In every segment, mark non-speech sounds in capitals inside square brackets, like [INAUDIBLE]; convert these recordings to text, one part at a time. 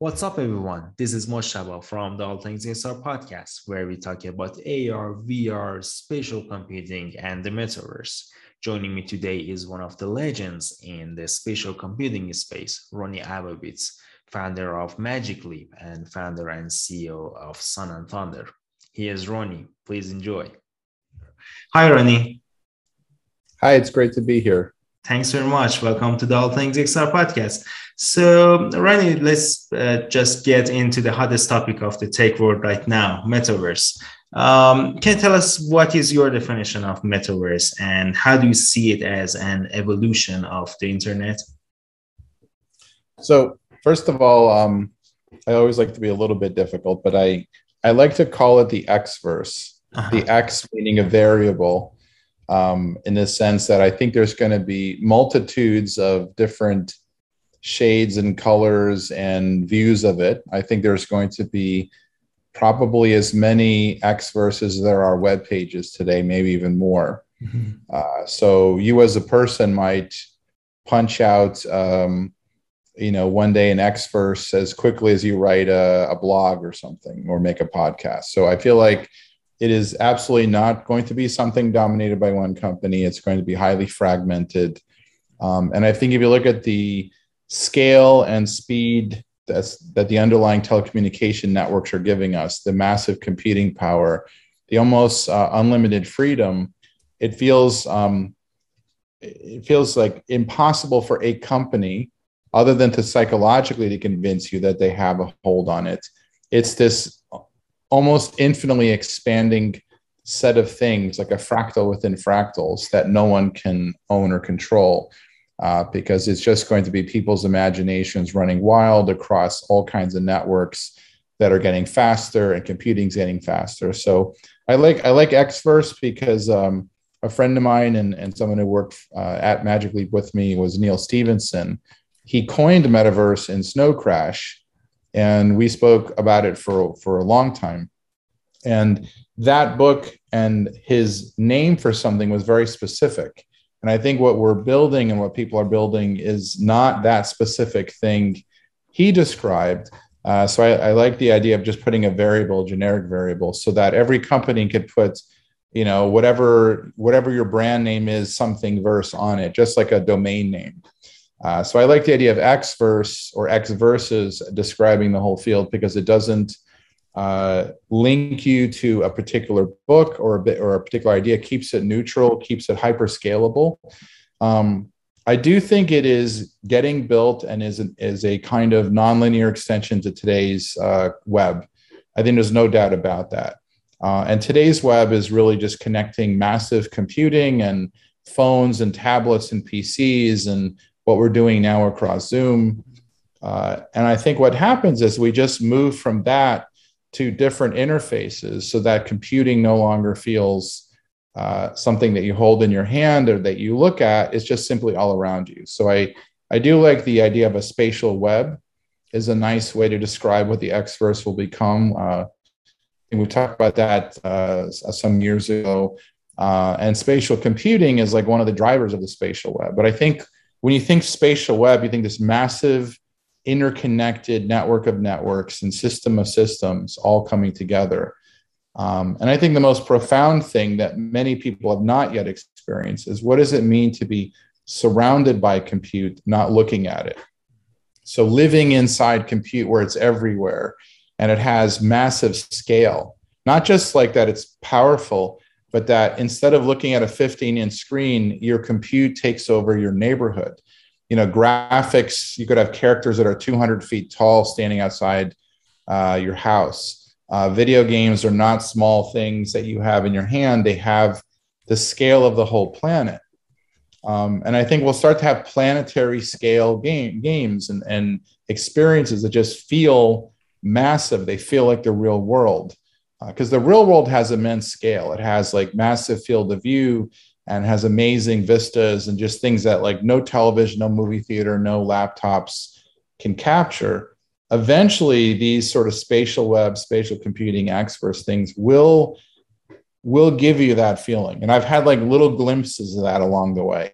What's up, everyone? This is Moshaba from the All Things XR podcast, where we talk about AR, VR, spatial computing, and the metaverse. Joining me today is one of the legends in the spatial computing space, Rony Abovitz, founder of Magic Leap and founder and CEO of Sun and Thunder. Here's Rony. Please enjoy. Hi, Rony. Hi, it's great to be here. Thanks very much. Welcome to the All Things XR podcast. So, Rony, let's uh, just get into the hottest topic of the tech world right now metaverse. Um, can you tell us what is your definition of metaverse and how do you see it as an evolution of the internet? So, first of all, um, I always like to be a little bit difficult, but I, I like to call it the X verse, uh-huh. the X meaning a variable um, in the sense that I think there's going to be multitudes of different shades and colors and views of it. I think there's going to be probably as many X verses as there are web pages today, maybe even more. Mm-hmm. Uh, so you as a person might punch out, um, you know, one day an X verse as quickly as you write a, a blog or something or make a podcast. So I feel like it is absolutely not going to be something dominated by one company. It's going to be highly fragmented. Um, and I think if you look at the scale and speed that's, that the underlying telecommunication networks are giving us, the massive computing power, the almost uh, unlimited freedom, it feels um, it feels like impossible for a company, other than to psychologically to convince you that they have a hold on it. It's this almost infinitely expanding set of things like a fractal within fractals that no one can own or control uh, because it's just going to be people's imaginations running wild across all kinds of networks that are getting faster and computing's getting faster. So i like i like xverse because um, a friend of mine and, and someone who worked uh, at magic leap with me was neal stephenson he coined metaverse in snow crash and we spoke about it for for a long time. And that book and his name for something was very specific. And i think what we're building and what people are building is not that specific thing he described. Uh, so I, I like the idea of just putting a variable generic variable so that every company could put you know whatever whatever your brand name is something verse on it just like a domain name uh, so I like the idea of X verse or X verses describing the whole field because it doesn't uh, link you to a particular book or a bit or a particular idea. Keeps it neutral, keeps it hyper scalable. Um, I do think it is getting built and is an, is a kind of nonlinear extension to today's uh, web. I think there's no doubt about that. Uh, and today's web is really just connecting massive computing and phones and tablets and PCs and what we're doing now across Zoom. Uh, and I think what happens is we just move from that to different interfaces so that computing no longer feels uh, something that you hold in your hand or that you look at. It's just simply all around you. So I, I do like the idea of a spatial web is a nice way to describe what the Xverse will become. Uh, and we talked about that uh, some years ago. Uh, and spatial computing is like one of the drivers of the spatial web. But I think when you think spatial web, you think this massive interconnected network of networks and system of systems all coming together. Um, and I think the most profound thing that many people have not yet experienced is what does it mean to be surrounded by compute, not looking at it? So living inside compute where it's everywhere and it has massive scale, not just like that it's powerful, but that instead of looking at a 15 inch screen, your compute takes over your neighborhood. You know, graphics, you could have characters that are 200 feet tall standing outside uh, your house. Uh, video games are not small things that you have in your hand, they have the scale of the whole planet. Um, and I think we'll start to have planetary scale game, games and, and experiences that just feel massive. They feel like the real world because uh, the real world has immense scale. It has like massive field of view and has amazing vistas and just things that like no television, no movie theater, no laptops can capture. Eventually, these sort of spatial web, spatial computing experts things will will give you that feeling. And I've had like little glimpses of that along the way.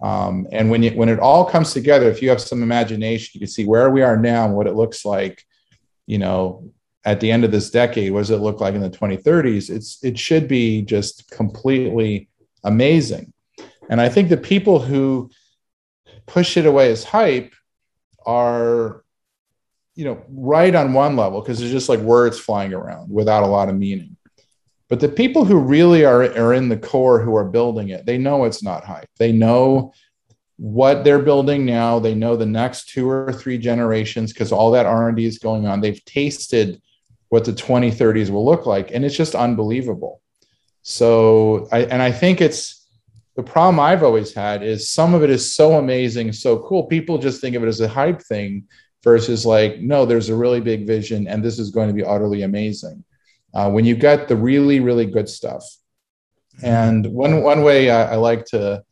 Um, and when you, when it all comes together, if you have some imagination, you can see where we are now and what it looks like, you know, at the end of this decade. What does it look like in the 2030s? It's it should be just completely amazing. And I think the people who push it away as hype are, you know, right on one level because it's just like words flying around without a lot of meaning. But the people who really are, are in the core who are building it, they know it's not hype. They know what they're building now. They know the next two or three generations because all that R&D is going on. They've tasted what the 2030s will look like, and it's just unbelievable. So, I, and I think it's the problem I've always had is some of it is so amazing, so cool. People just think of it as a hype thing versus like, no, there's a really big vision, and this is going to be utterly amazing uh, when you get the really really good stuff and one one way I, I like to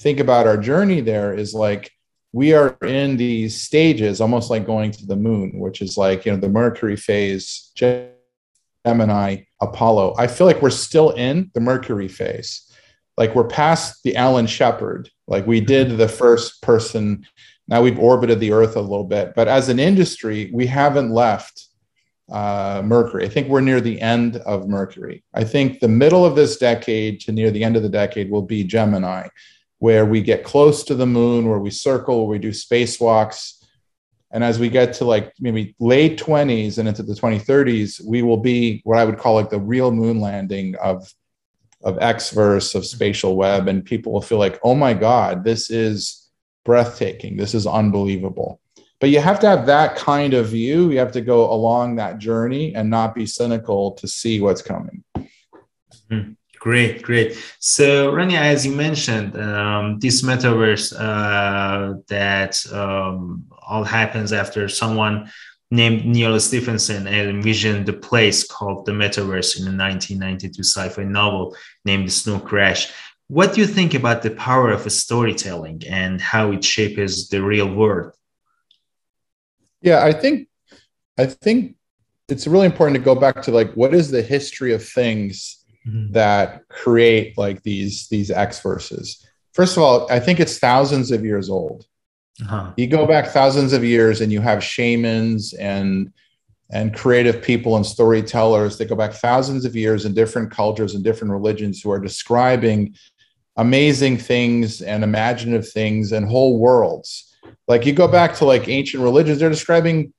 think about our journey there is like we are in these stages almost like going to the moon which is like you know the mercury phase gemini apollo. I feel like we're still in the mercury phase. Like we're past the alan shepard. Like we did the first person. Now we've orbited the earth a little bit. But as an industry we haven't left uh, Mercury. I think we're near the end of Mercury. I think the middle of this decade to near the end of the decade will be Gemini, where we get close to the moon, where we circle, where we do spacewalks. And as we get to like maybe late 20s and into the 2030s, we will be what I would call like the real moon landing of, of Xverse, of spatial web. And people will feel like, oh my God, this is breathtaking. This is unbelievable but you have to have that kind of view you have to go along that journey and not be cynical to see what's coming mm-hmm. Great great. So rania as you mentioned um, this metaverse uh, that um, all happens after someone named neal stephenson and envisioned the place called the metaverse in a 1992 sci-fi novel named snow crash. What do you think about the power of storytelling and how it shapes the real world? Yeah, I think I think it's really important to go back to like what is the history of things mm-hmm. that create like these these X verses. First of all, I think it's thousands of years old. Uh-huh. You go back thousands of years and you have shamans and and creative people and storytellers that go back thousands of years in different cultures and different religions who are describing amazing things and imaginative things and whole worlds like you go back to like ancient religions, they're describing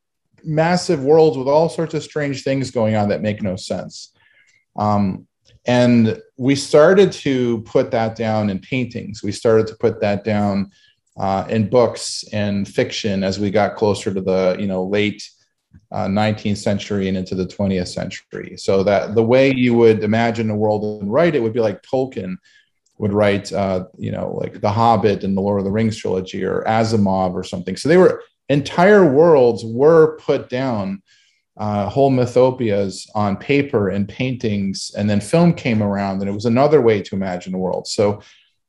massive worlds with all sorts of strange things going on that make no sense. Um, and we started to put that down in paintings. We started to put that down uh, in books and fiction as we got closer to the you know late uh, 19th century and into the 20th century. So that the way you would imagine a world and write it would be like Tolkien would write, uh, you know, like The Hobbit and the Lord of the Rings trilogy or Asimov or something. So they were entire worlds were put down, uh, whole mythopias on paper and paintings, and then film came around, and it was another way to imagine the world. So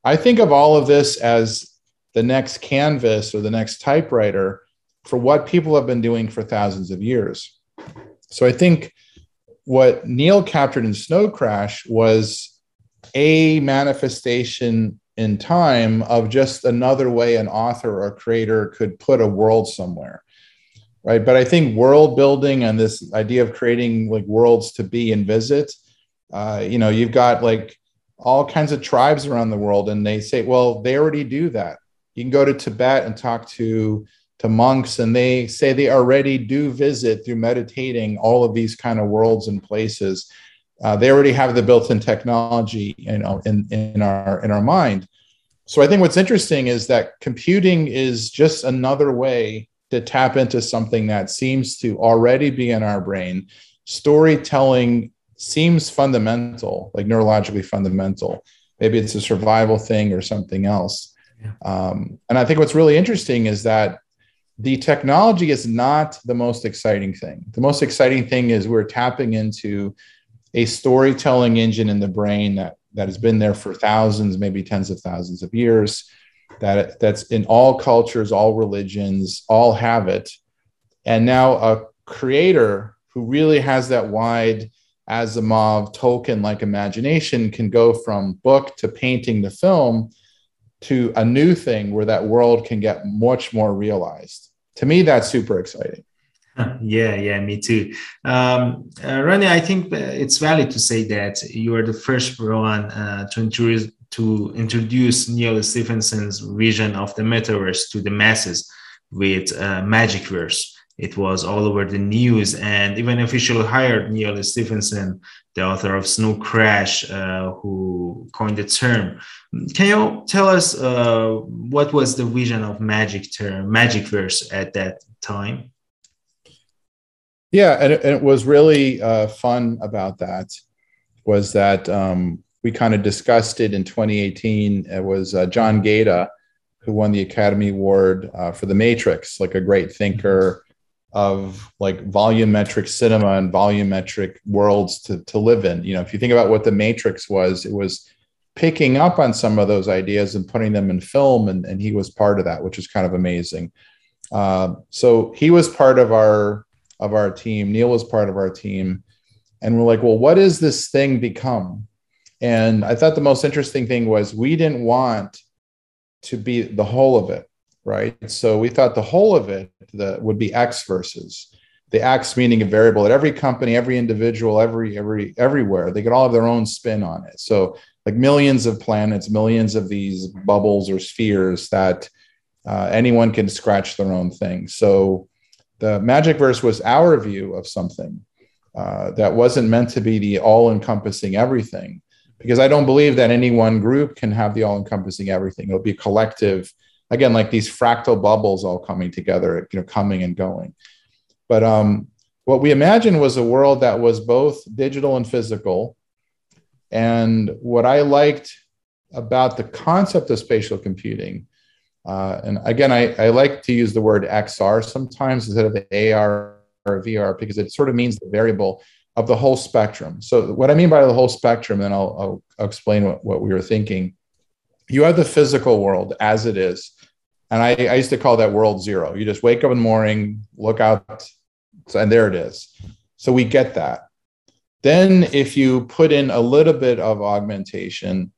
I think of all of this as the next canvas or the next typewriter for what people have been doing for thousands of years. So I think what Neal captured in Snow Crash was a manifestation in time of just another way an author or creator could put a world somewhere right? But i think world building and this idea of creating like worlds to be and visit uh, you know you've got like all kinds of tribes around the world and they say well they already do that. You can go to tibet and talk to to monks and they say they already do visit through meditating all of these kind of worlds and places. Uh, they already have the built-in technology, you know, in, in our in our mind. So I think what's interesting is that computing is just another way to tap into something that seems to already be in our brain. Storytelling seems fundamental, like neurologically fundamental. Maybe it's a survival thing or something else. Yeah. Um, and I think what's really interesting is that the technology is not the most exciting thing. The most exciting thing is we're tapping into a storytelling engine in the brain that that has been there for thousands, maybe tens of thousands of years. That that's in all cultures, all religions, all have it. And now a creator who really has that wide Asimov Tolkien like imagination can go from book to painting to film to a new thing where that world can get much more realized. To me, that's super exciting. [LAUGHS] Yeah, yeah, me too. Um, uh, Rony, I think uh, it's valid to say that you are the first one uh, to introduce to introduce Neal Stephenson's vision of the metaverse to the masses with uh, Magicverse. It was all over the news, and even officially hired Neal Stephenson, the author of Snow Crash, uh, who coined the term. Can you tell us uh, what was the vision of Magic term, Magicverse at that time? Yeah, and it, and it was really uh, fun about that was that um, we kind of discussed it in 2018. It was uh, John Gaeta who won the Academy Award uh, for The Matrix, like a great thinker of like volumetric cinema and volumetric worlds to, to live in. You know, if you think about what The Matrix was, it was picking up on some of those ideas and putting them in film, and, and he was part of that, which is kind of amazing. Uh, so he was part of our of our team. Neal was part of our team, and we're like, well, what this thing become? And I thought the most interesting thing was we didn't want to be the whole of it, right? So we thought the whole of it that would be X versus The X meaning a variable at every company, every individual, every every everywhere. They could all have their own spin on it. So like millions of planets, millions of these bubbles or spheres that uh, anyone can scratch their own thing. So the magic verse was our view of something uh, that wasn't meant to be the all-encompassing everything because I don't believe that any one group can have the all encompassing everything. It'll be collective, again, like these fractal bubbles all coming together, you know, coming and going. But um, what we imagined was a world that was both digital and physical. And what I liked about the concept of spatial computing, uh, and again, I, I like to use the word XR sometimes instead of the AR or VR because it sort of means the variable of the whole spectrum. So, what I mean by the whole spectrum, and I'll, I'll, explain what, what we were thinking. You have the physical world as it is. And I, I used to call that world zero. You just wake up in the morning, look out, and there it is. So, we get that. Then, if you put in a little bit of augmentation,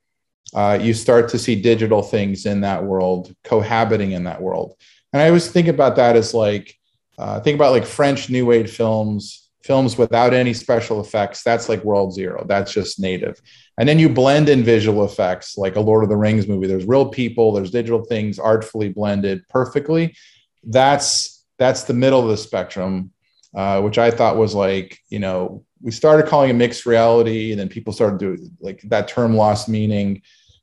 uh, you start to see digital things in that world cohabiting in that world. And I always think about that as like, uh, think about like French New Age films, films without any special effects that's like world zero. That's just native. And then you blend in visual effects like a lord of the rings movie. There's real people there's digital things artfully blended perfectly. That's that's the middle of the spectrum uh, which i thought was like you know we started calling it mixed reality and then people started doing like that term lost meaning.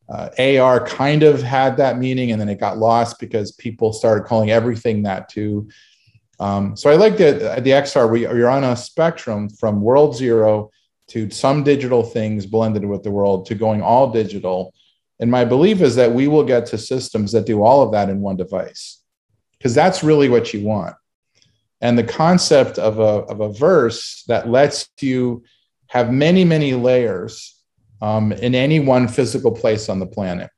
Uh, ar kind of had that meaning and then it got lost because people started calling everything that too um, so I like the the XR. We, you're on a spectrum from world zero to some digital things blended with the world to going all digital. And my belief is that we will get to systems that do all of that in one device, because that's really what you want. And the concept of a, of a verse that lets you have many, many layers um, in any one physical place on the planet.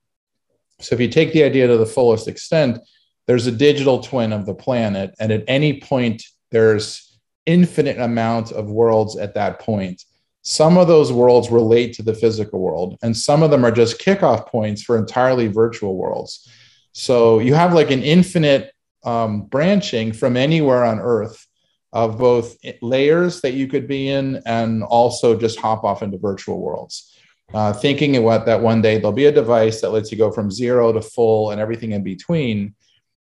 So if you take the idea to the fullest extent, there's a digital twin of the planet and at any point there's infinite amount of worlds at that point. Some of those worlds relate to the physical world and some of them are just kickoff points for entirely virtual worlds. So you have like an infinite um, branching from anywhere on earth of both layers that you could be in and also just hop off into virtual worlds. Uh, thinking what that one day there'll be a device that lets you go from zero to full and everything in between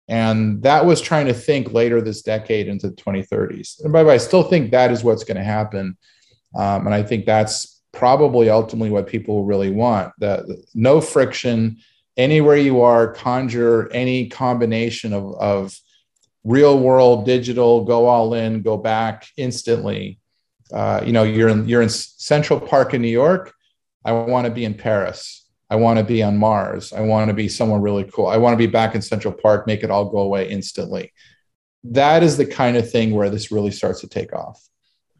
and that was trying to think later this decade into the 2030s. And by the way, I still think that is what's going to happen. Um, and I think that's probably ultimately what people really want that no friction anywhere you are, conjure any combination of, of real world, digital, go all in, go back instantly. Uh, you know, you're in, you're in Central Park in New York. I want to be in Paris I want to be on Mars. I want to be someone really cool. I want to be back in Central Park, make it all go away instantly. That is the kind of thing where this really starts to take off.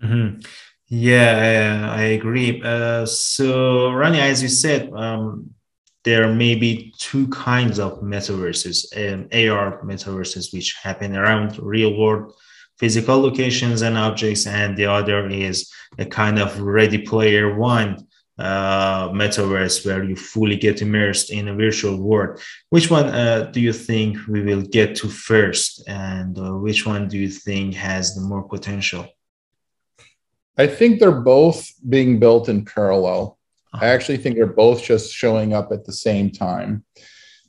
Mm-hmm. Yeah, I, I agree. Uh, so, Rony, as you said, um, there may be two kinds of metaverses, um, AR metaverses, which happen around real world physical locations and objects, and the other is a kind of Ready Player One uh, metaverse where you fully get immersed in a virtual world. Which one uh, do you think we will get to first, and uh, which one do you think has the more potential? I think they're both being built in parallel. Uh-huh. I actually think they're both just showing up at the same time.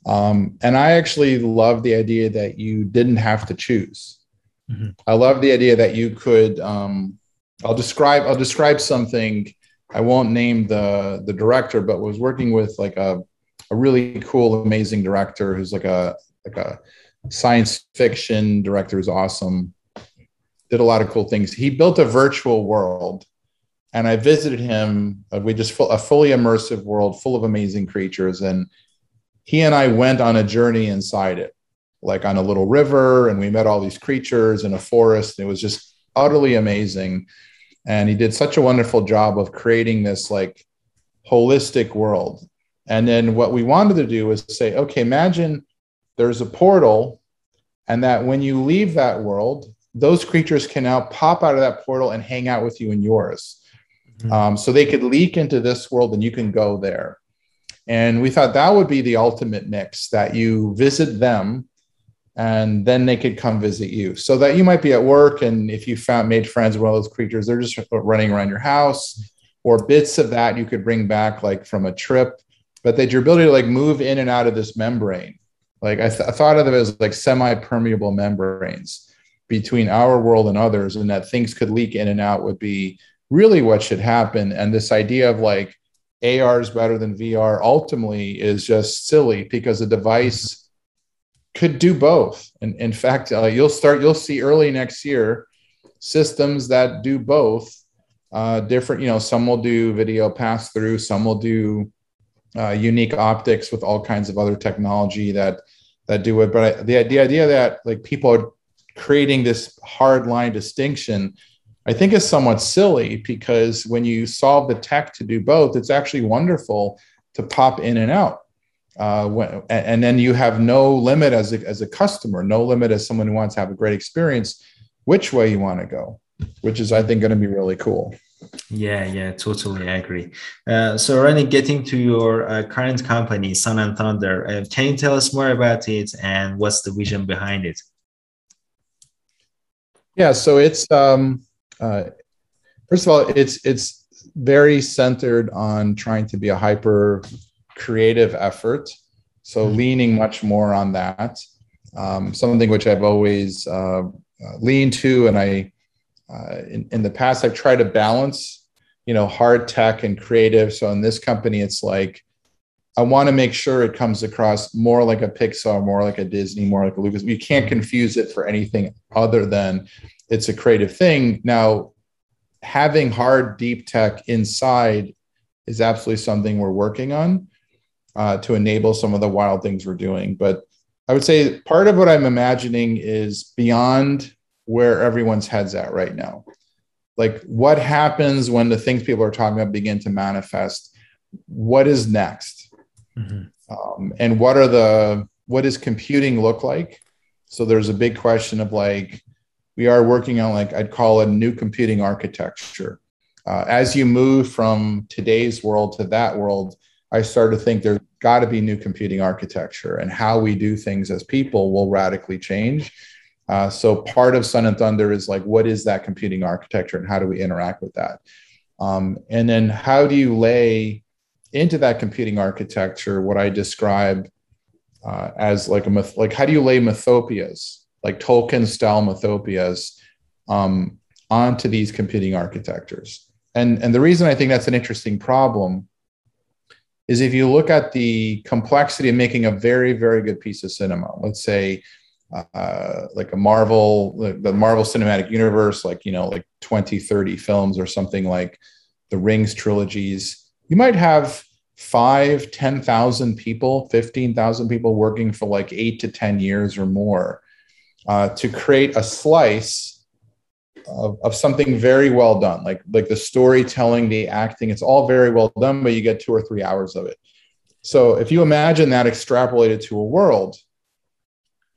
Um, and I actually love the idea that you didn't have to choose. Mm-hmm. I love the idea that you could. Um, I'll describe. I'll describe something. I won't name the the director, but was working with like a a really cool, amazing director who's like a like a science fiction director who's awesome. Did a lot of cool things. He built a virtual world, and I visited him. Uh, we just full, a fully immersive world full of amazing creatures, and he and I went on a journey inside it, like on a little river, and we met all these creatures in a forest. It was just utterly amazing. And he did such a wonderful job of creating this like holistic world. And then what we wanted to do was say, okay, imagine there's a portal, and that when you leave that world, those creatures can now pop out of that portal and hang out with you in yours. Mm-hmm. Um, so they could leak into this world and you can go there. And we thought that would be the ultimate mix that you visit them and then they could come visit you. So that you might be at work and if you found made friends with one of those creatures, they're just running around your house or bits of that you could bring back like from a trip, but that your ability to like move in and out of this membrane. Like I, th- I thought of it as like semi-permeable membranes between our world and others, and that things could leak in and out would be really what should happen. And this idea of like AR is better than VR ultimately is just silly because a device could do both. And in fact, uh, you'll start, you'll see early next year systems that do both. Uh, different, you know, some will do video pass through, some will do uh, unique optics with all kinds of other technology that that do it. But I, the the idea that like people are creating this hard line distinction I think is somewhat silly because when you solve the tech to do both, it's actually wonderful to pop in and out. Uh, when, and then you have no limit as a, as a customer, no limit as someone who wants to have a great experience, which way you want to go, which is, I think, going to be really cool. Yeah, yeah, totally agree. Uh, so, Rony, getting to your uh, current company, Sun and Thunder, uh, can you tell us more about it and what's the vision behind it? Yeah, so it's um, uh, first of all, it's it's very centered on trying to be a hyper creative effort. So mm-hmm. leaning much more on that, um, something which I've always uh, uh, leaned to, and I uh, in, in the past I've tried to balance, you know, hard tech and creative. So in this company, it's like I want to make sure it comes across more like a Pixar, more like a Disney, more like a Lucas. You can't mm-hmm. confuse it for anything other than it's a creative thing. Now, having hard deep tech inside is absolutely something we're working on uh, to enable some of the wild things we're doing. But I would say part of what I'm imagining is beyond where everyone's heads at right now. Like, what happens when the things people are talking about begin to manifest? What is next? Mm-hmm. Um, and what are the what does computing look like? So there's a big question of like, we are working on like I'd call it new computing architecture. Uh, as you move from today's world to that world, I start to think there's got to be new computing architecture, and how we do things as people will radically change. Uh, so part of Sun and Thunder is like, what is that computing architecture, and how do we interact with that? Um, and then how do you lay into that computing architecture what I describe uh, as like a myth, like how do you lay mythopias like Tolkien style mythopias um, onto these computing architectures. And, and the reason I think that's an interesting problem is if you look at the complexity of making a very, very good piece of cinema, let's say uh, like a Marvel, the Marvel Cinematic Universe, like, you know, like 20, 30 films or something like the Rings trilogies, you might have five, 10,000 people, 15,000 people working for like eight to 10 years or more uh, to create a slice of, of something very well done, like like the storytelling, the acting. It's all very well done, but you get two or three hours of it. So if you imagine that extrapolated to a world,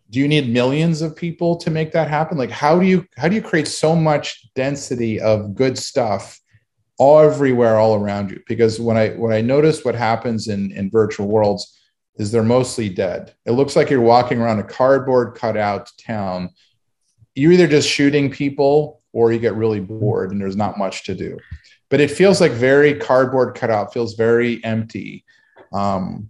do you need millions of people to make that happen? Like how do you how do you create so much density of good stuff everywhere, all around you. Because when I when I notice what happens in in virtual worlds, is they're mostly dead. It looks like you're walking around a cardboard cutout town. You're either just shooting people or you get really bored and there's not much to do. But it feels like very cardboard cutout, feels very empty. Um,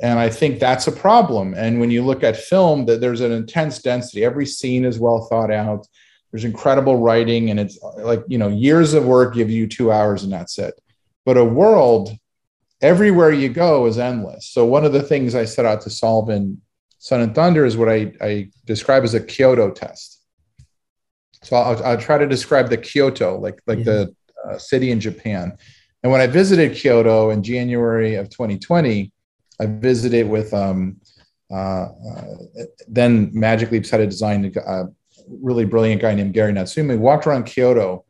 and I think that's a problem. And when you look at film, that there's an intense density. Every scene is well thought out. There's incredible writing, and it's like you know years of work give you two hours, and that's it. But a world everywhere you go is endless. So one of the things I set out to solve in Sun and Thunder is what I, I describe as a Kyoto test. So I'll, I'll try to describe the Kyoto, like like yeah. the uh, city in Japan. And when I visited Kyoto in January of 2020, I visited with um, uh, uh, then Magic Leap's head of design, a uh, really brilliant guy named Gary Natsume. We walked around Kyoto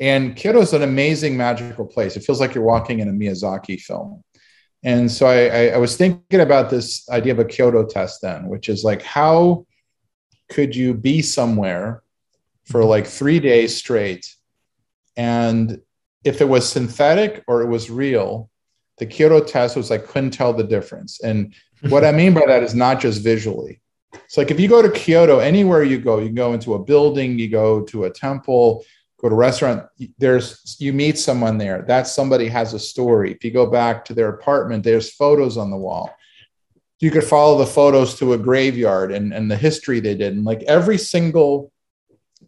and Kyoto is an amazing, magical place. It feels like you're walking in a Miyazaki film. And so I, I, I, was thinking about this idea of a Kyoto test then, which is like, how could you be somewhere for mm-hmm. like three days straight? And if it was synthetic or it was real, the Kyoto test was like, couldn't tell the difference. And mm-hmm. what I mean by that is not just visually. It's like if you go to Kyoto, anywhere you go, you go into a building, you go to a temple, go to a restaurant there's you meet someone there that somebody has a story if you go back to their apartment there's photos on the wall you could follow the photos to a graveyard and, and the history they did and like every single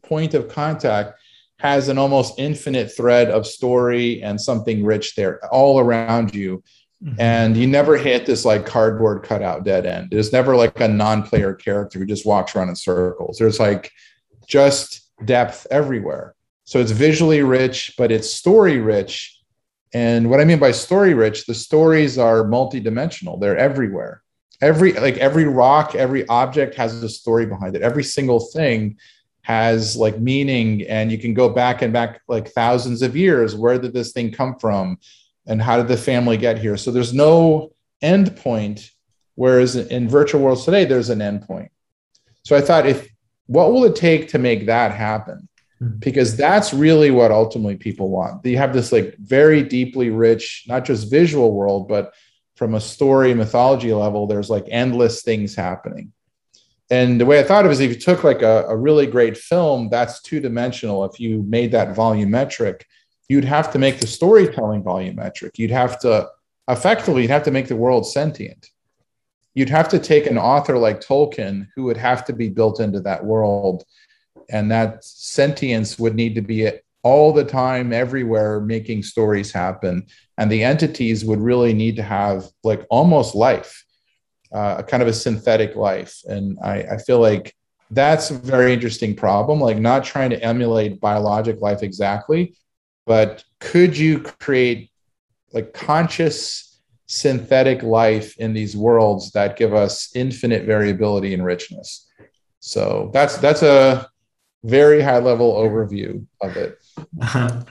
point of contact has an almost infinite thread of story and something rich there all around you mm-hmm. and you never hit this like cardboard cutout dead end there's never like a non-player character who just walks around in circles there's like just depth everywhere so it's visually rich, but it's story rich. And what I mean by story rich, the stories are multidimensional. They're everywhere. Every like every rock, every object has a story behind it. Every single thing has like meaning and you can go back and back like thousands of years. Where did this thing come from? And how did the family get here? So there's no end point. Whereas in virtual worlds today, there's an end point. So I thought if what will it take to make that happen? Mm-hmm. because that's really what ultimately people want. You have this like very deeply rich, not just visual world, but from a story mythology level, there's like endless things happening. And the way I thought of it is if you took like a, a really great film, that's two dimensional. If you made that volumetric, you'd have to make the storytelling volumetric. You'd have to effectively, you'd have to make the world sentient. You'd have to take an author like Tolkien, who would have to be built into that world and that sentience would need to be all the time everywhere making stories happen. And the entities would really need to have like almost life uh, a kind of a synthetic life. And I, I feel like that's a very interesting problem like not trying to emulate biologic life exactly but could you create like conscious synthetic life in these worlds that give us infinite variability and richness? So that's that's a very high level overview of it.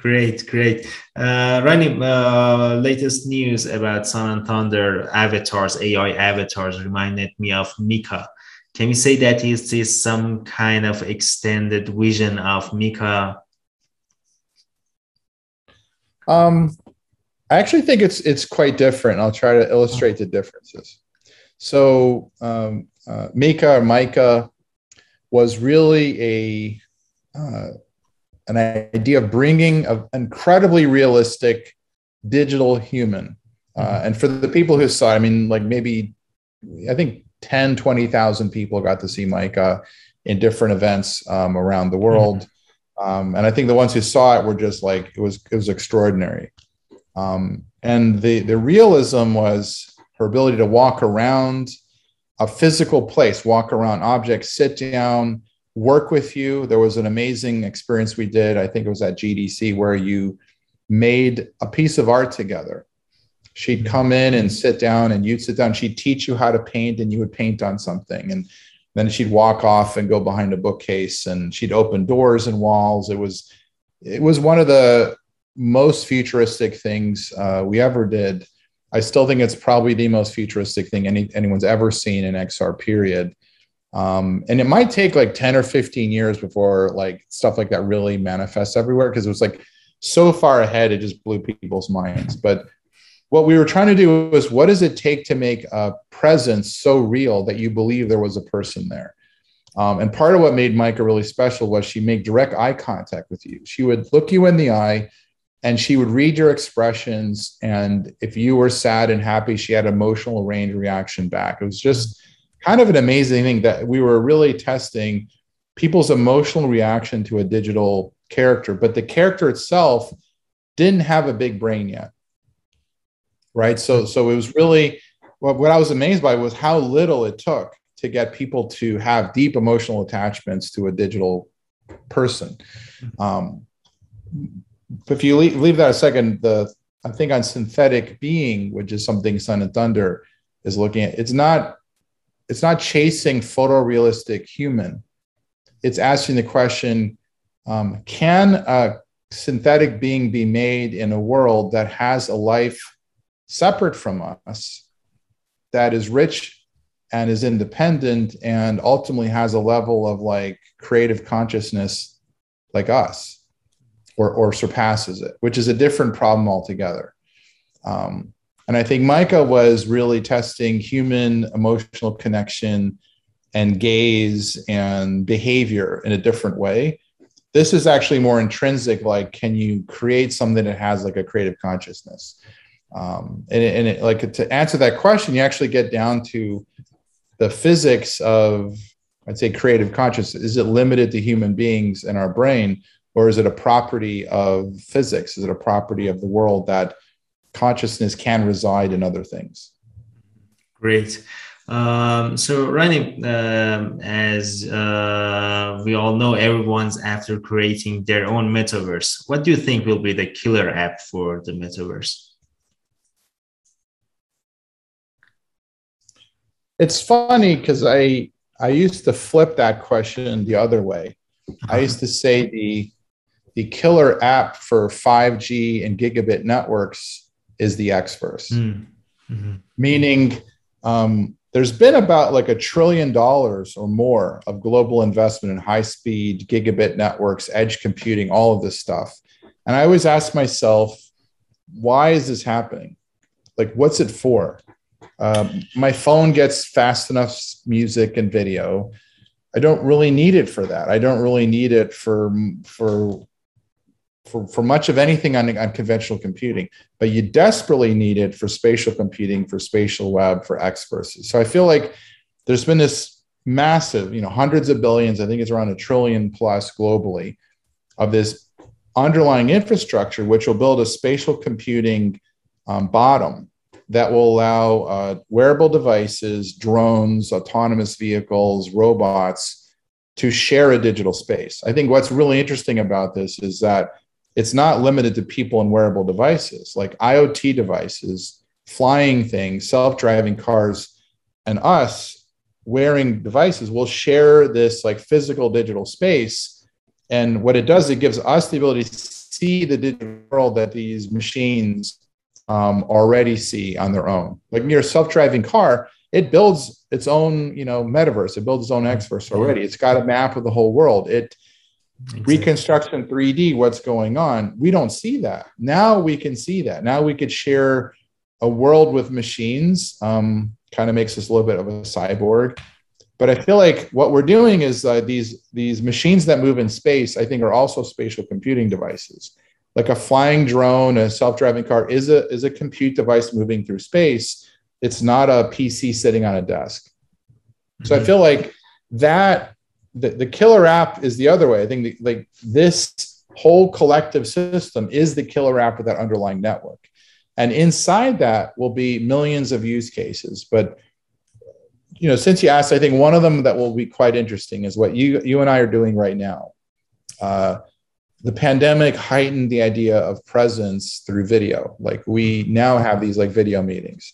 Great, great. Uh, Rony, uh, latest news about Sun and Thunder avatars, AI avatars reminded me of Mika. Can you say that is this some kind of extended vision of Mika? Um, I actually think it's it's quite different. I'll try to illustrate the differences. So um, uh, Mika or Mica was really a uh, an idea of bringing an incredibly realistic digital human. Uh, mm-hmm. and for the people who saw, I mean, like maybe I think 10, 20,000 people got to see Mica in different events um, around the world. Mm-hmm. Um, and I think the ones who saw it were just like it was it was extraordinary. Um, and the the realism was her ability to walk around a physical place, walk around objects, sit down, work with you. There was an amazing experience we did. I think it was at GDC where you made a piece of art together. She'd mm-hmm. come in and sit down, and you'd sit down. She'd teach you how to paint, and you would paint on something. And then she'd walk off and go behind a bookcase, and she'd open doors and walls. It was, it was one of the most futuristic things uh, we ever did I still think it's probably the most futuristic thing any, anyone's ever seen in XR period. Um, and it might take like 10 or 15 years before like stuff like that really manifests everywhere because it was like so far ahead it just blew people's minds. But what we were trying to do was what does it take to make a presence so real that you believe there was a person there? Um, and part of what made Mica really special was she made direct eye contact with you. She would look you in the eye and she would read your expressions. And if you were sad and happy, she had emotional range reaction back. It was just kind of an amazing thing that we were really testing people's emotional reaction to a digital character, but the character itself didn't have a big brain yet. Right. So, so it was really what, what I was amazed by was how little it took to get people to have deep emotional attachments to a digital person. Um, if you leave, leave that a second, the I think on synthetic being, which is something Sun and Thunder is looking at, it's not it's not chasing photorealistic human. It's asking the question: um, Can a synthetic being be made in a world that has a life separate from us, that is rich and is independent and ultimately has a level of like creative consciousness like us or, or surpasses it, which is a different problem altogether. Um, and I think Mica was really testing human emotional connection and gaze and behavior in a different way. This is actually more intrinsic, like, can you create something that has like a creative consciousness? Um, and, it, and it, like to answer that question, you actually get down to the physics of I'd say creative consciousness is it limited to human beings and our brain or is it a property of physics is it a property of the world that consciousness can reside in other things great um, so Rony, um, as uh, we all know, everyone's after creating their own metaverse. What do you think will be the killer app for the metaverse? it's funny because I I used to flip that question the other way. Uh-huh. I used to say the the killer app for 5G and gigabit networks is the Xverse, mm. mm-hmm. meaning um, there's been about like a trillion dollars or more of global investment in high speed gigabit networks, edge computing, all of this stuff. And I always ask myself, why is this happening? Like, what's it for? Um, my phone gets fast enough music and video. I don't really need it for that. I don't really need it for for for, for much of anything on, on conventional computing, but you desperately need it for spatial computing, for spatial web, for Xverse. So I feel like there's been this massive, you know, hundreds of billions, I think it's around a trillion plus globally, of this underlying infrastructure, which will build a spatial computing um, bottom that will allow uh, wearable devices, drones, autonomous vehicles, robots to share a digital space. I think what's really interesting about this is that it's not limited to people and wearable devices like IoT devices, flying things, self driving cars, and us wearing devices will share this like physical digital space. And what it does, it gives us the ability to see the digital world that these machines um, already see on their own. Like your self-driving car, it builds its own, you know, metaverse. It builds its own Xverse already. It's got a map of the whole world. It exactly. reconstructs in 3D what's going on. We don't see that. Now we can see that. Now we could share a world with machines. Um, kind of makes us a little bit of a cyborg. But I feel like what we're doing is uh, these these machines that move in space. I think are also spatial computing devices like a flying drone, a self-driving car is a is a compute device moving through space. It's not a PC sitting on a desk. Mm-hmm. So I mm-hmm. feel like that the, the killer app is the other way. I think the, like this whole collective system is the killer app of that underlying network. And inside that will be millions of use cases. But you know, since you asked, I think one of them that will be quite interesting is what you you and I are doing right now. Uh, the pandemic heightened the idea of presence through video. Like we now have these like video meetings.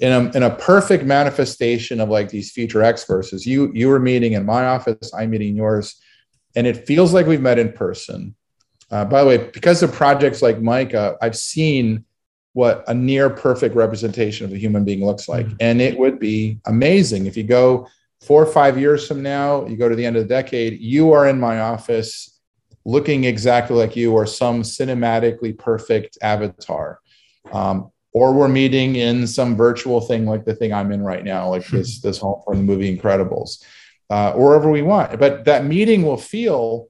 In a, in a perfect manifestation of like these future Xverses, you you were meeting in my office, I'm meeting yours, and it feels like we've met in person. Uh, by the way, because of projects like Mica, I've seen what a near perfect representation of a human being looks like, mm-hmm. and it would be amazing if you go four or five years from now, you go to the end of the decade, you are in my office looking exactly like you or some cinematically perfect avatar. Um, or we're meeting in some virtual thing like the thing I'm in right now, like [LAUGHS] this this home from the movie Incredibles, uh, or wherever we want. But that meeting will feel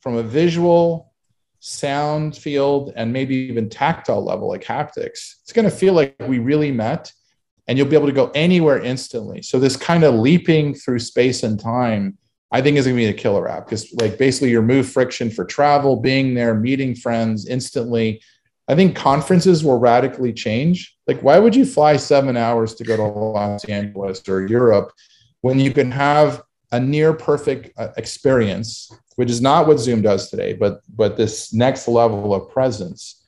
from a visual, sound field, and maybe even tactile level, like haptics. It's going to feel like we really met, and you'll be able to go anywhere instantly. So this kind of leaping through space and time, I think, is going to be a killer app because, like, basically, you remove friction for travel, being there, meeting friends instantly I think conferences will radically change. Like, why would you fly seven hours to go to Los Angeles or Europe when you can have a near perfect uh, experience, which is not what Zoom does today, but but this next level of presence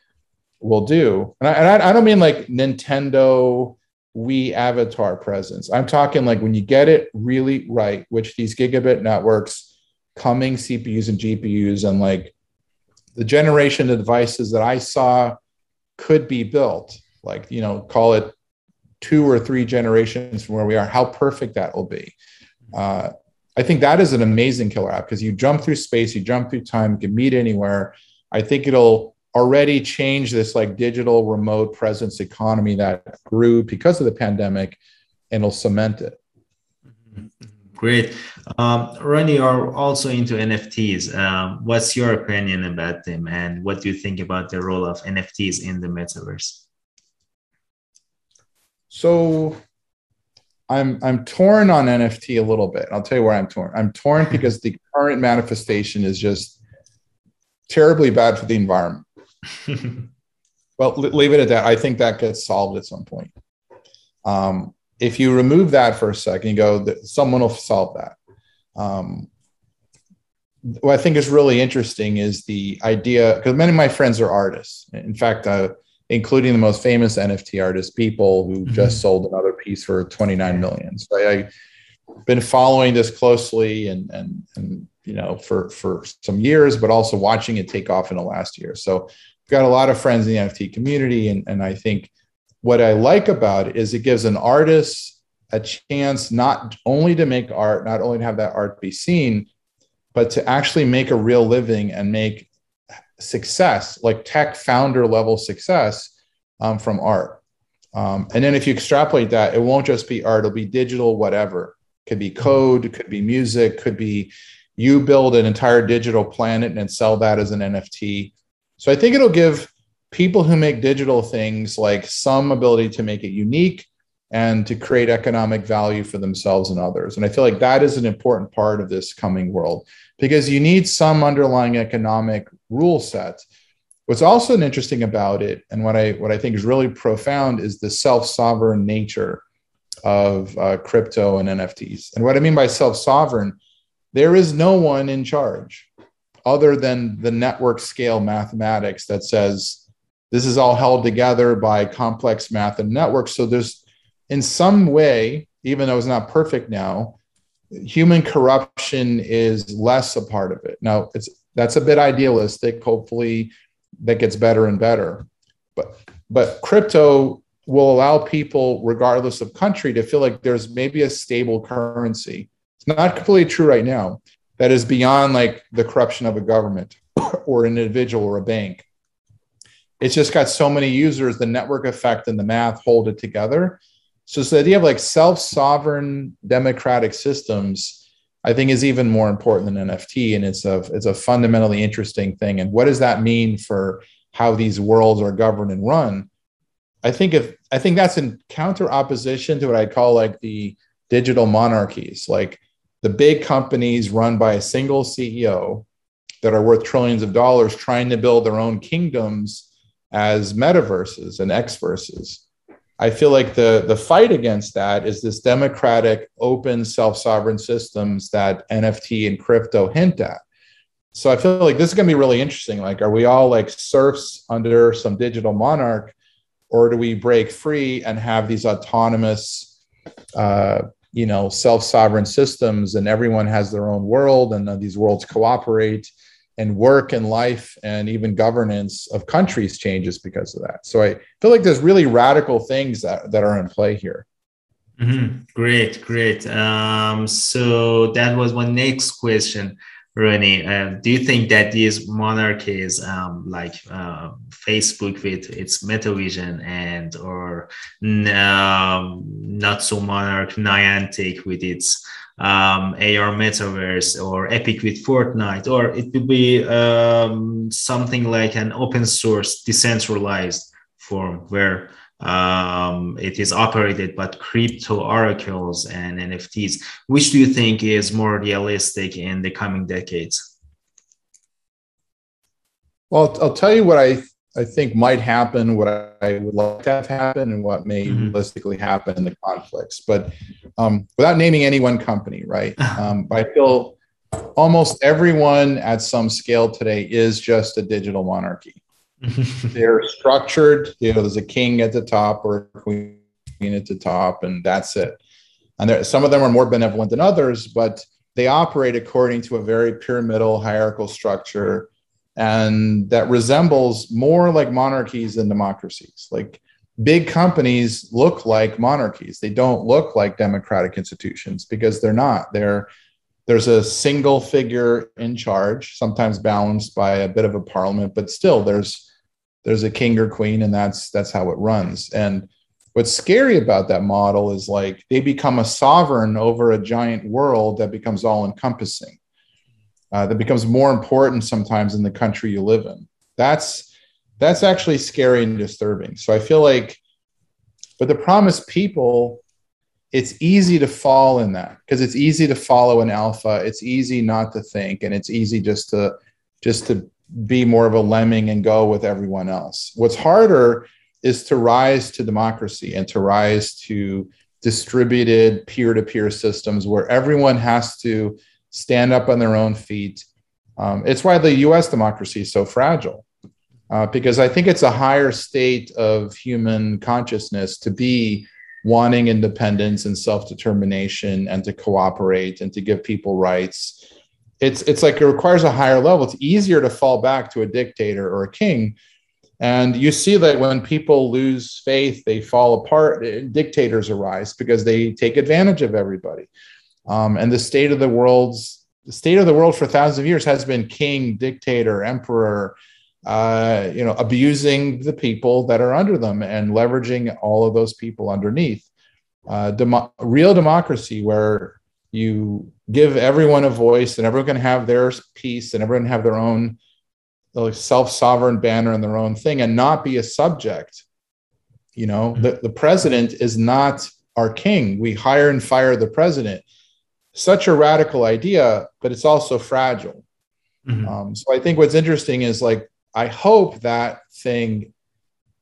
will do. And I, and I don't mean like Nintendo Wii avatar presence. I'm talking like when you get it really right, which these gigabit networks, coming CPUs and GPUs, and like the generation of devices that I saw could be built, like, you know, call it two or three generations from where we are, how perfect that will be. Uh, I think that is an amazing killer app because you jump through space, you jump through time, you can meet anywhere. I think it'll already change this like digital remote presence economy that grew because of the pandemic and it'll cement it. Great. Um, Rony, you're also into NFTs. Um, what's your opinion about them and what do you think about the role of NFTs in the metaverse? So I'm I'm torn on NFT a little bit. I'll tell you where I'm torn. I'm torn [LAUGHS] because the current manifestation is just terribly bad for the environment. [LAUGHS] well, leave it at that. I think that gets solved at some point. Um, if you remove that for a second, you go, that someone will solve that. Um, what I think is really interesting is the idea because many of my friends are artists. In fact, uh, including the most famous NFT artist, people who mm-hmm. just sold another piece for 29 million. So I, have been following this closely and and and you know for for some years, but also watching it take off in the last year. So I've got a lot of friends in the NFT community, and and I think what I like about it is it gives an artist a chance not only to make art, not only to have that art be seen, but to actually make a real living and make success, like tech founder level success um, from art. Um, and then if you extrapolate that, it won't just be art, it'll be digital, whatever. Could be code, could be music, could be you build an entire digital planet and sell that as an NFT. So I think it'll give people who make digital things like some ability to make it unique and to create economic value for themselves and others. And I feel like that is an important part of this coming world because you need some underlying economic rule set. What's also interesting about it, and what I what I think is really profound, is the self-sovereign nature of uh, crypto and NFTs. And what I mean by self-sovereign, there is no one in charge other than the network scale mathematics that says this is all held together by complex math and networks. So there's, in some way, even though it's not perfect now, human corruption is less a part of it. Now, it's that's a bit idealistic. Hopefully, that gets better and better. But but crypto will allow people, regardless of country, to feel like there's maybe a stable currency. It's not completely true right now. That is beyond like the corruption of a government or an individual or a bank it's just got so many users, the network effect and the math hold it together. So, so the idea of like self-sovereign democratic systems, I think, is even more important than NFT, and it's a it's a fundamentally interesting thing. And what does that mean for how these worlds are governed and run? I think if I think that's in counter opposition to what I call like the digital monarchies, like the big companies run by a single CEO that are worth trillions of dollars trying to build their own kingdoms as metaverses and xverses. I feel like the, the fight against that is this democratic, open, self sovereign systems that NFT and crypto hint at. So I feel like this is going to be really interesting. Like, are we all like serfs under some digital monarch, or do we break free and have these autonomous, uh, you know, self sovereign systems and everyone has their own world and these worlds cooperate? And work and life and even governance of countries changes because of that. So I feel like there's really radical things that, that are in play here. Mm-hmm. Great, great. Um, so that was my next question. Rony, uh, do you think that these monarchies, um, like uh, Facebook with its MetaVision and or um, not so monarch Niantic with its um, AR metaverse or Epic with Fortnite, or it would be um, something like an open source, decentralized form where um, it is operated by crypto oracles and NFTs. Which do you think is more realistic in the coming decades? Well, I'll tell you what I I think might happen, what I would like to have happen, and what may mm-hmm. realistically happen in the conflicts. But um, without naming any one company, right? [LAUGHS] Um, I feel almost everyone at some scale today is just a digital monarchy. [LAUGHS] They're structured. You know, there's a king at the top or a queen at the top, and that's it. And there, some of them are more benevolent than others, but they operate according to a very pyramidal hierarchical structure and that resembles more like monarchies than democracies. Like big companies look like monarchies. They don't look like democratic institutions because they're not. They're there's a single figure in charge, sometimes balanced by a bit of a parliament, but still there's there's a king or queen, and that's that's how it runs. And what's scary about that model is like they become a sovereign over a giant world that becomes all encompassing uh, that becomes more important sometimes in the country you live in. That's that's actually scary and disturbing. So I feel like, but the promised people, it's easy to fall in that because it's easy to follow an alpha. It's easy not to think, and it's easy just to just to be more of a lemming and go with everyone else. What's harder is to rise to democracy and to rise to distributed peer-to-peer systems where everyone has to stand up on their own feet. Um, it's why the US democracy is so fragile, uh, because I think it's a higher state of human consciousness to be wanting independence and self determination and to cooperate and to give people rights. It's, it's like it requires a higher level. It's easier to fall back to a dictator or a king. And you see that when people lose faith, they fall apart. Dictators arise because they take advantage of everybody. Um, and the state of the world's the state of the world for thousands of years has been king, dictator, emperor, uh, you know, abusing the people that are under them and leveraging all of those people underneath. Uh, demo- real democracy, where you give everyone a voice and everyone can have their piece and everyone have their own self-sovereign banner and their own thing and not be a subject. You know, mm-hmm. the, the president is not our king. We hire and fire the president such a radical idea, but it's also fragile. Mm-hmm. Um, so I think what's interesting is like, I hope that thing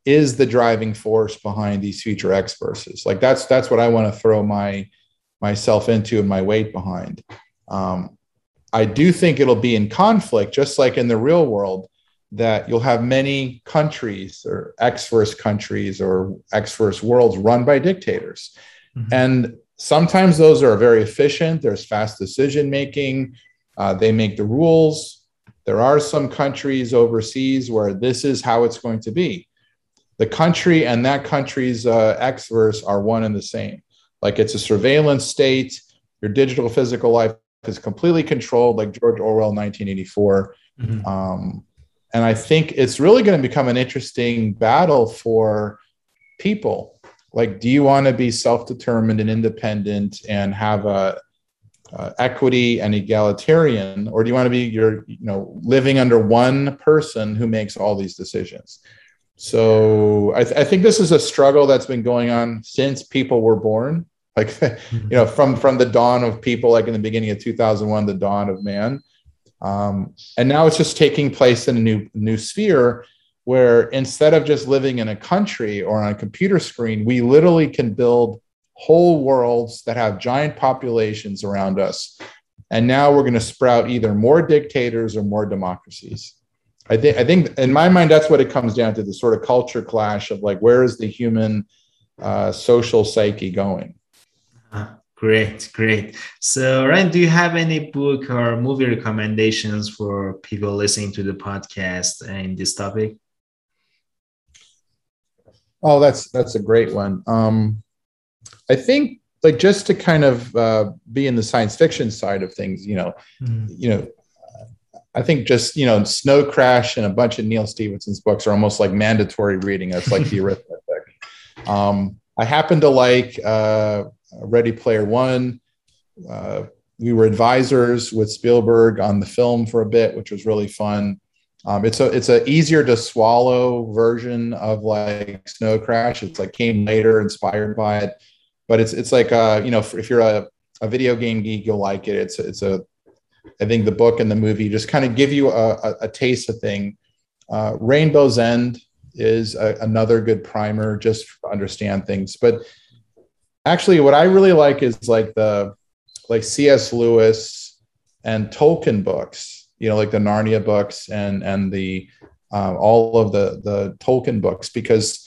is the driving force behind these future X verses. Like that's that's what I want to throw my myself into and my weight behind. Um, I do think it'll be in conflict, just like in the real world, that you'll have many countries or X-verse countries or X-verse worlds run by dictators. Mm-hmm. And Sometimes those are very efficient. There's fast decision making. Uh, they make the rules. There are some countries overseas where this is how it's going to be. The country and that country's uh, X-verse are one and the same. Like it's a surveillance state. Your digital physical life is completely controlled, like George Orwell, 1984. Mm-hmm. Um, and I think it's really going to become an interesting battle for people like do you want to be self-determined and independent and have a uh, equity and egalitarian or do you want to be your you know living under one person who makes all these decisions? So I, th- I think this is a struggle that's been going on since people were born. Like [LAUGHS] you know from from the dawn of people like in the beginning of 2001 the dawn of man. Um, and now it's just taking place in a new new sphere where instead of just living in a country or on a computer screen, we literally can build whole worlds that have giant populations around us. And now we're going to sprout either more dictators or more democracies. I think, I think in my mind, that's what it comes down to the sort of culture clash of like, where is the human uh, social psyche going? Uh-huh. Great, great. So, Ryan, do you have any book or movie recommendations for people listening to the podcast in this topic? Oh, that's that's a great one. Um, I think like just to kind of uh, be in the science fiction side of things, you know, mm. you know, I think just you know, Snow Crash and a bunch of Neal Stephenson's books are almost like mandatory reading. It's like the [LAUGHS] arithmetic. Um, I happen to like uh, Ready Player One. Uh, we were advisors with Spielberg on the film for a bit, which was really fun. Um, it's a it's a easier to swallow version of like Snow Crash. It's like came later, inspired by it, but it's it's like uh you know if, you're a, a video game geek, you'll like it. It's it's a I think the book and the movie just kind of give you a, a, a taste of thing. Uh, Rainbow's End is a, another good primer just to understand things. But actually, what I really like is like the like C.S. Lewis and Tolkien books. You know, like the Narnia books and and the uh, all of the the Tolkien books because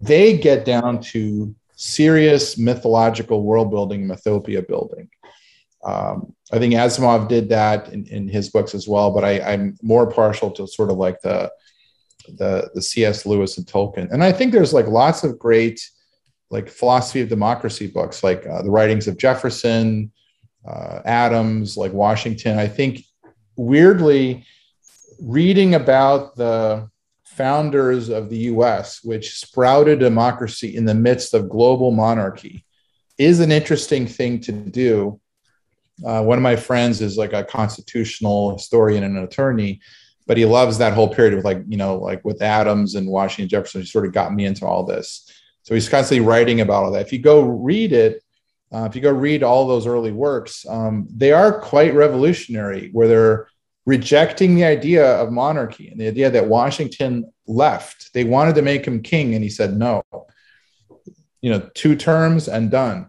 they get down to serious mythological world building, mythopia building. Um, I think Asimov did that in, in his books as well, but I, I'm more partial to sort of like the the the C.S. Lewis and Tolkien, and I think there's like lots of great like philosophy of democracy books, like uh, the writings of Jefferson, uh, Adams, like Washington. I think weirdly, reading about the founders of the U.S., which sprouted democracy in the midst of global monarchy, is an interesting thing to do uh, one of my friends is like a constitutional historian and an attorney, but he loves that whole period of like, you know, like with Adams and Washington Jefferson, he sort of got me into all this. So he's constantly writing about all that. If you go read it, uh, if you go read all those early works, um, they are quite revolutionary, where they're rejecting the idea of monarchy and the idea that Washington left. They wanted to make him king, and he said no. You know, two terms and done.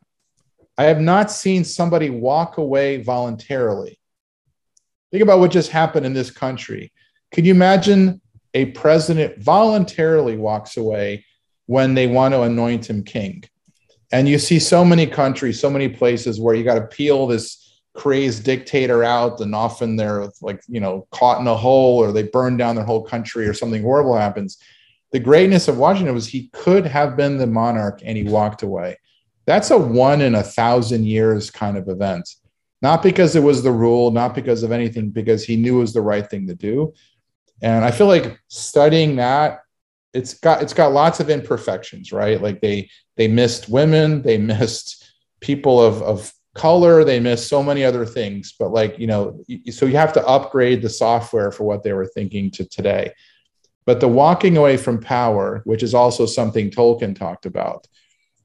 I have not seen somebody walk away voluntarily. Think about what just happened in this country. Can you imagine a president voluntarily walks away when they want to anoint him king? And you see so many countries, so many places where you got to peel this crazed dictator out, and often they're like, you know, caught in a hole or they burn down their whole country or something horrible happens. The greatness of Washington was he could have been the monarch and he walked away. That's a one in a thousand years kind of event. Not because it was the rule, not because of anything, because he knew it was the right thing to do. And I feel like studying that, it's got it's got lots of imperfections, right? Like they they missed women, they missed people of of color, they missed so many other things. But like, you know, so you have to upgrade the software for what they were thinking to today. But the walking away from power, which is also something Tolkien talked about,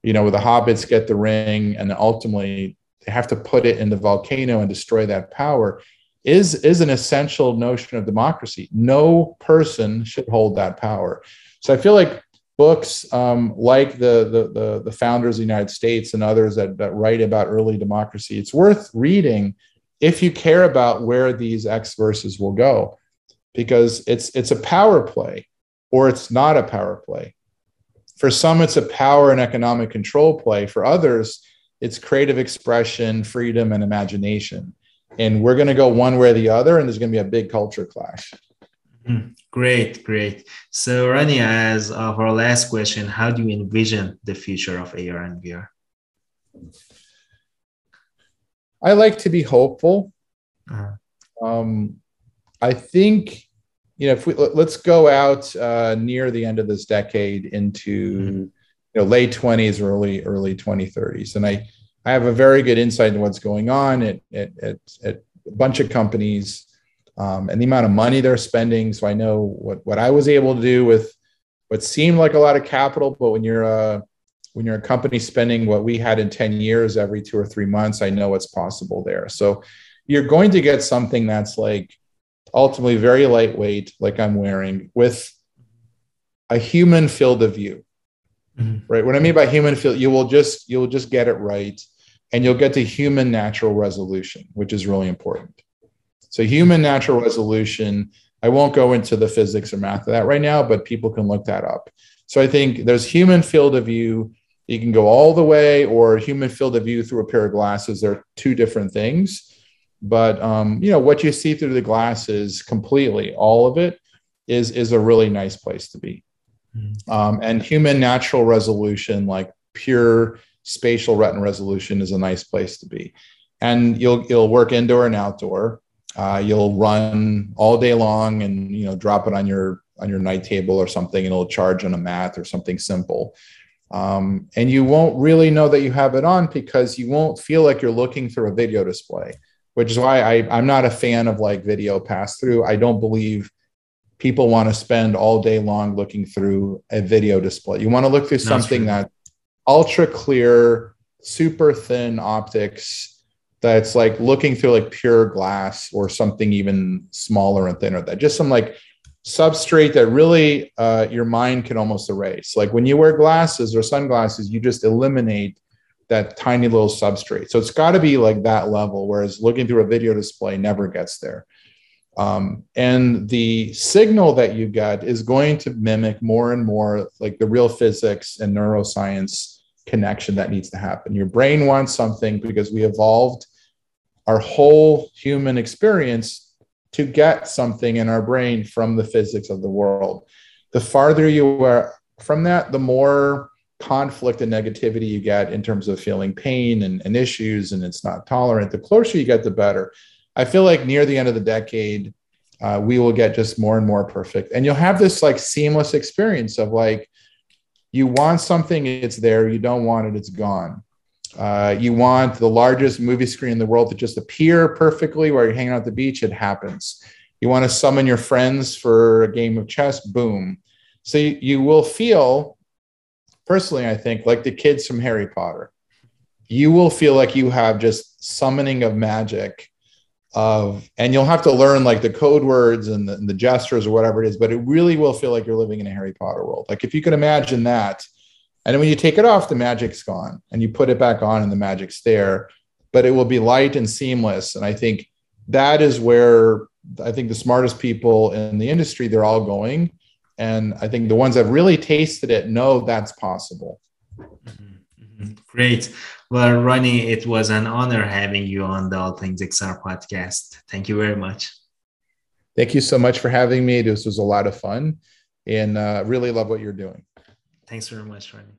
you know, where the hobbits get the ring and ultimately they have to put it in the volcano and destroy that power is is an essential notion of democracy. No person should hold that power. So I feel like books um, like the, the, the the founders of the United States and others that, that write about early democracy, it's worth reading if you care about where these X verses will go, because it's it's a power play or it's not a power play. For some, it's a power and economic control play. For others, it's creative expression, freedom, and imagination. And we're going to go one way or the other, and there's going to be a big culture clash. Mm-hmm. Great, great. So, Rony, as of our last question, how do you envision the future of AR and VR? I like to be hopeful. Uh-huh. Um, I think you know, if we let's go out uh, near the end of this decade into mm-hmm. you know late twenties, early early twenty thirties, and I I have a very good insight into what's going on at at, at, at a bunch of companies um, and the amount of money they're spending. So I know what what I was able to do with what seemed like a lot of capital, but when you're a when you're a company spending what we had in 10 years every two or three months, I know what's possible there. So you're going to get something that's like ultimately very lightweight, like I'm wearing, with a human field of view. Mm-hmm. Right. What I mean by human field, you will just you'll just get it right, and you'll get to human natural resolution, which is really important. So human natural resolution. I won't go into the physics or math of that right now, but people can look that up. So I think there's human field of view. You can go all the way, or human field of view through a pair of glasses. They're two different things but um, you know what you see through the glasses completely all of it is is a really nice place to be mm-hmm. um, and human natural resolution like pure spatial retina resolution is a nice place to be and you'll you'll work indoor and outdoor Uh, you'll run all day long and you know drop it on your on your night table or something, and it'll charge on a mat or something simple. Um, and you won't really know that you have it on because you won't feel like you're looking through a video display, which is why I, I'm not a fan of like video pass through. I don't believe people want to spend all day long looking through a video display. You want to look through something that ultra clear, super thin optics that's like looking through like pure glass or something even smaller and thinner that just some like substrate that really uh, your mind can almost erase. Like when you wear glasses or sunglasses, you just eliminate that tiny little substrate. So it's got to be like that level, whereas looking through a video display never gets there. Um, and the signal that you get is going to mimic more and more like the real physics and neuroscience connection that needs to happen. Your brain wants something because we evolved our whole human experience to get something in our brain from the physics of the world. The farther you are from that, the more conflict and negativity you get in terms of feeling pain and, and issues, and it's not tolerant. The closer you get, the better. I feel like near the end of the decade, uh, we will get just more and more perfect. And you'll have this like seamless experience of like, you want something, it's there. You don't want it, it's gone. Uh, you want the largest movie screen in the world to just appear perfectly while you're hanging out at the beach, it happens. You want to summon your friends for a game of chess, boom. So you, you will feel, personally, I think, like the kids from Harry Potter. You will feel like you have just summoning of magic of and you'll have to learn like the code words and the, and the, gestures or whatever it is but it really will feel like you're living in a harry potter world like if you could imagine that and when you take it off, the magic's gone and you put it back on and the magic's there, but it will be light and seamless. And I think that is where I think the smartest people in the industry, they're all going. And I think the ones that really tasted it know that's possible. Mm-hmm. mm-hmm. Great. Well, Rony, it was an honor having you on the All Things XR podcast. Thank you very much. Thank you so much for having me. This was a lot of fun and uh, really love what you're doing. Thanks very much, Rony.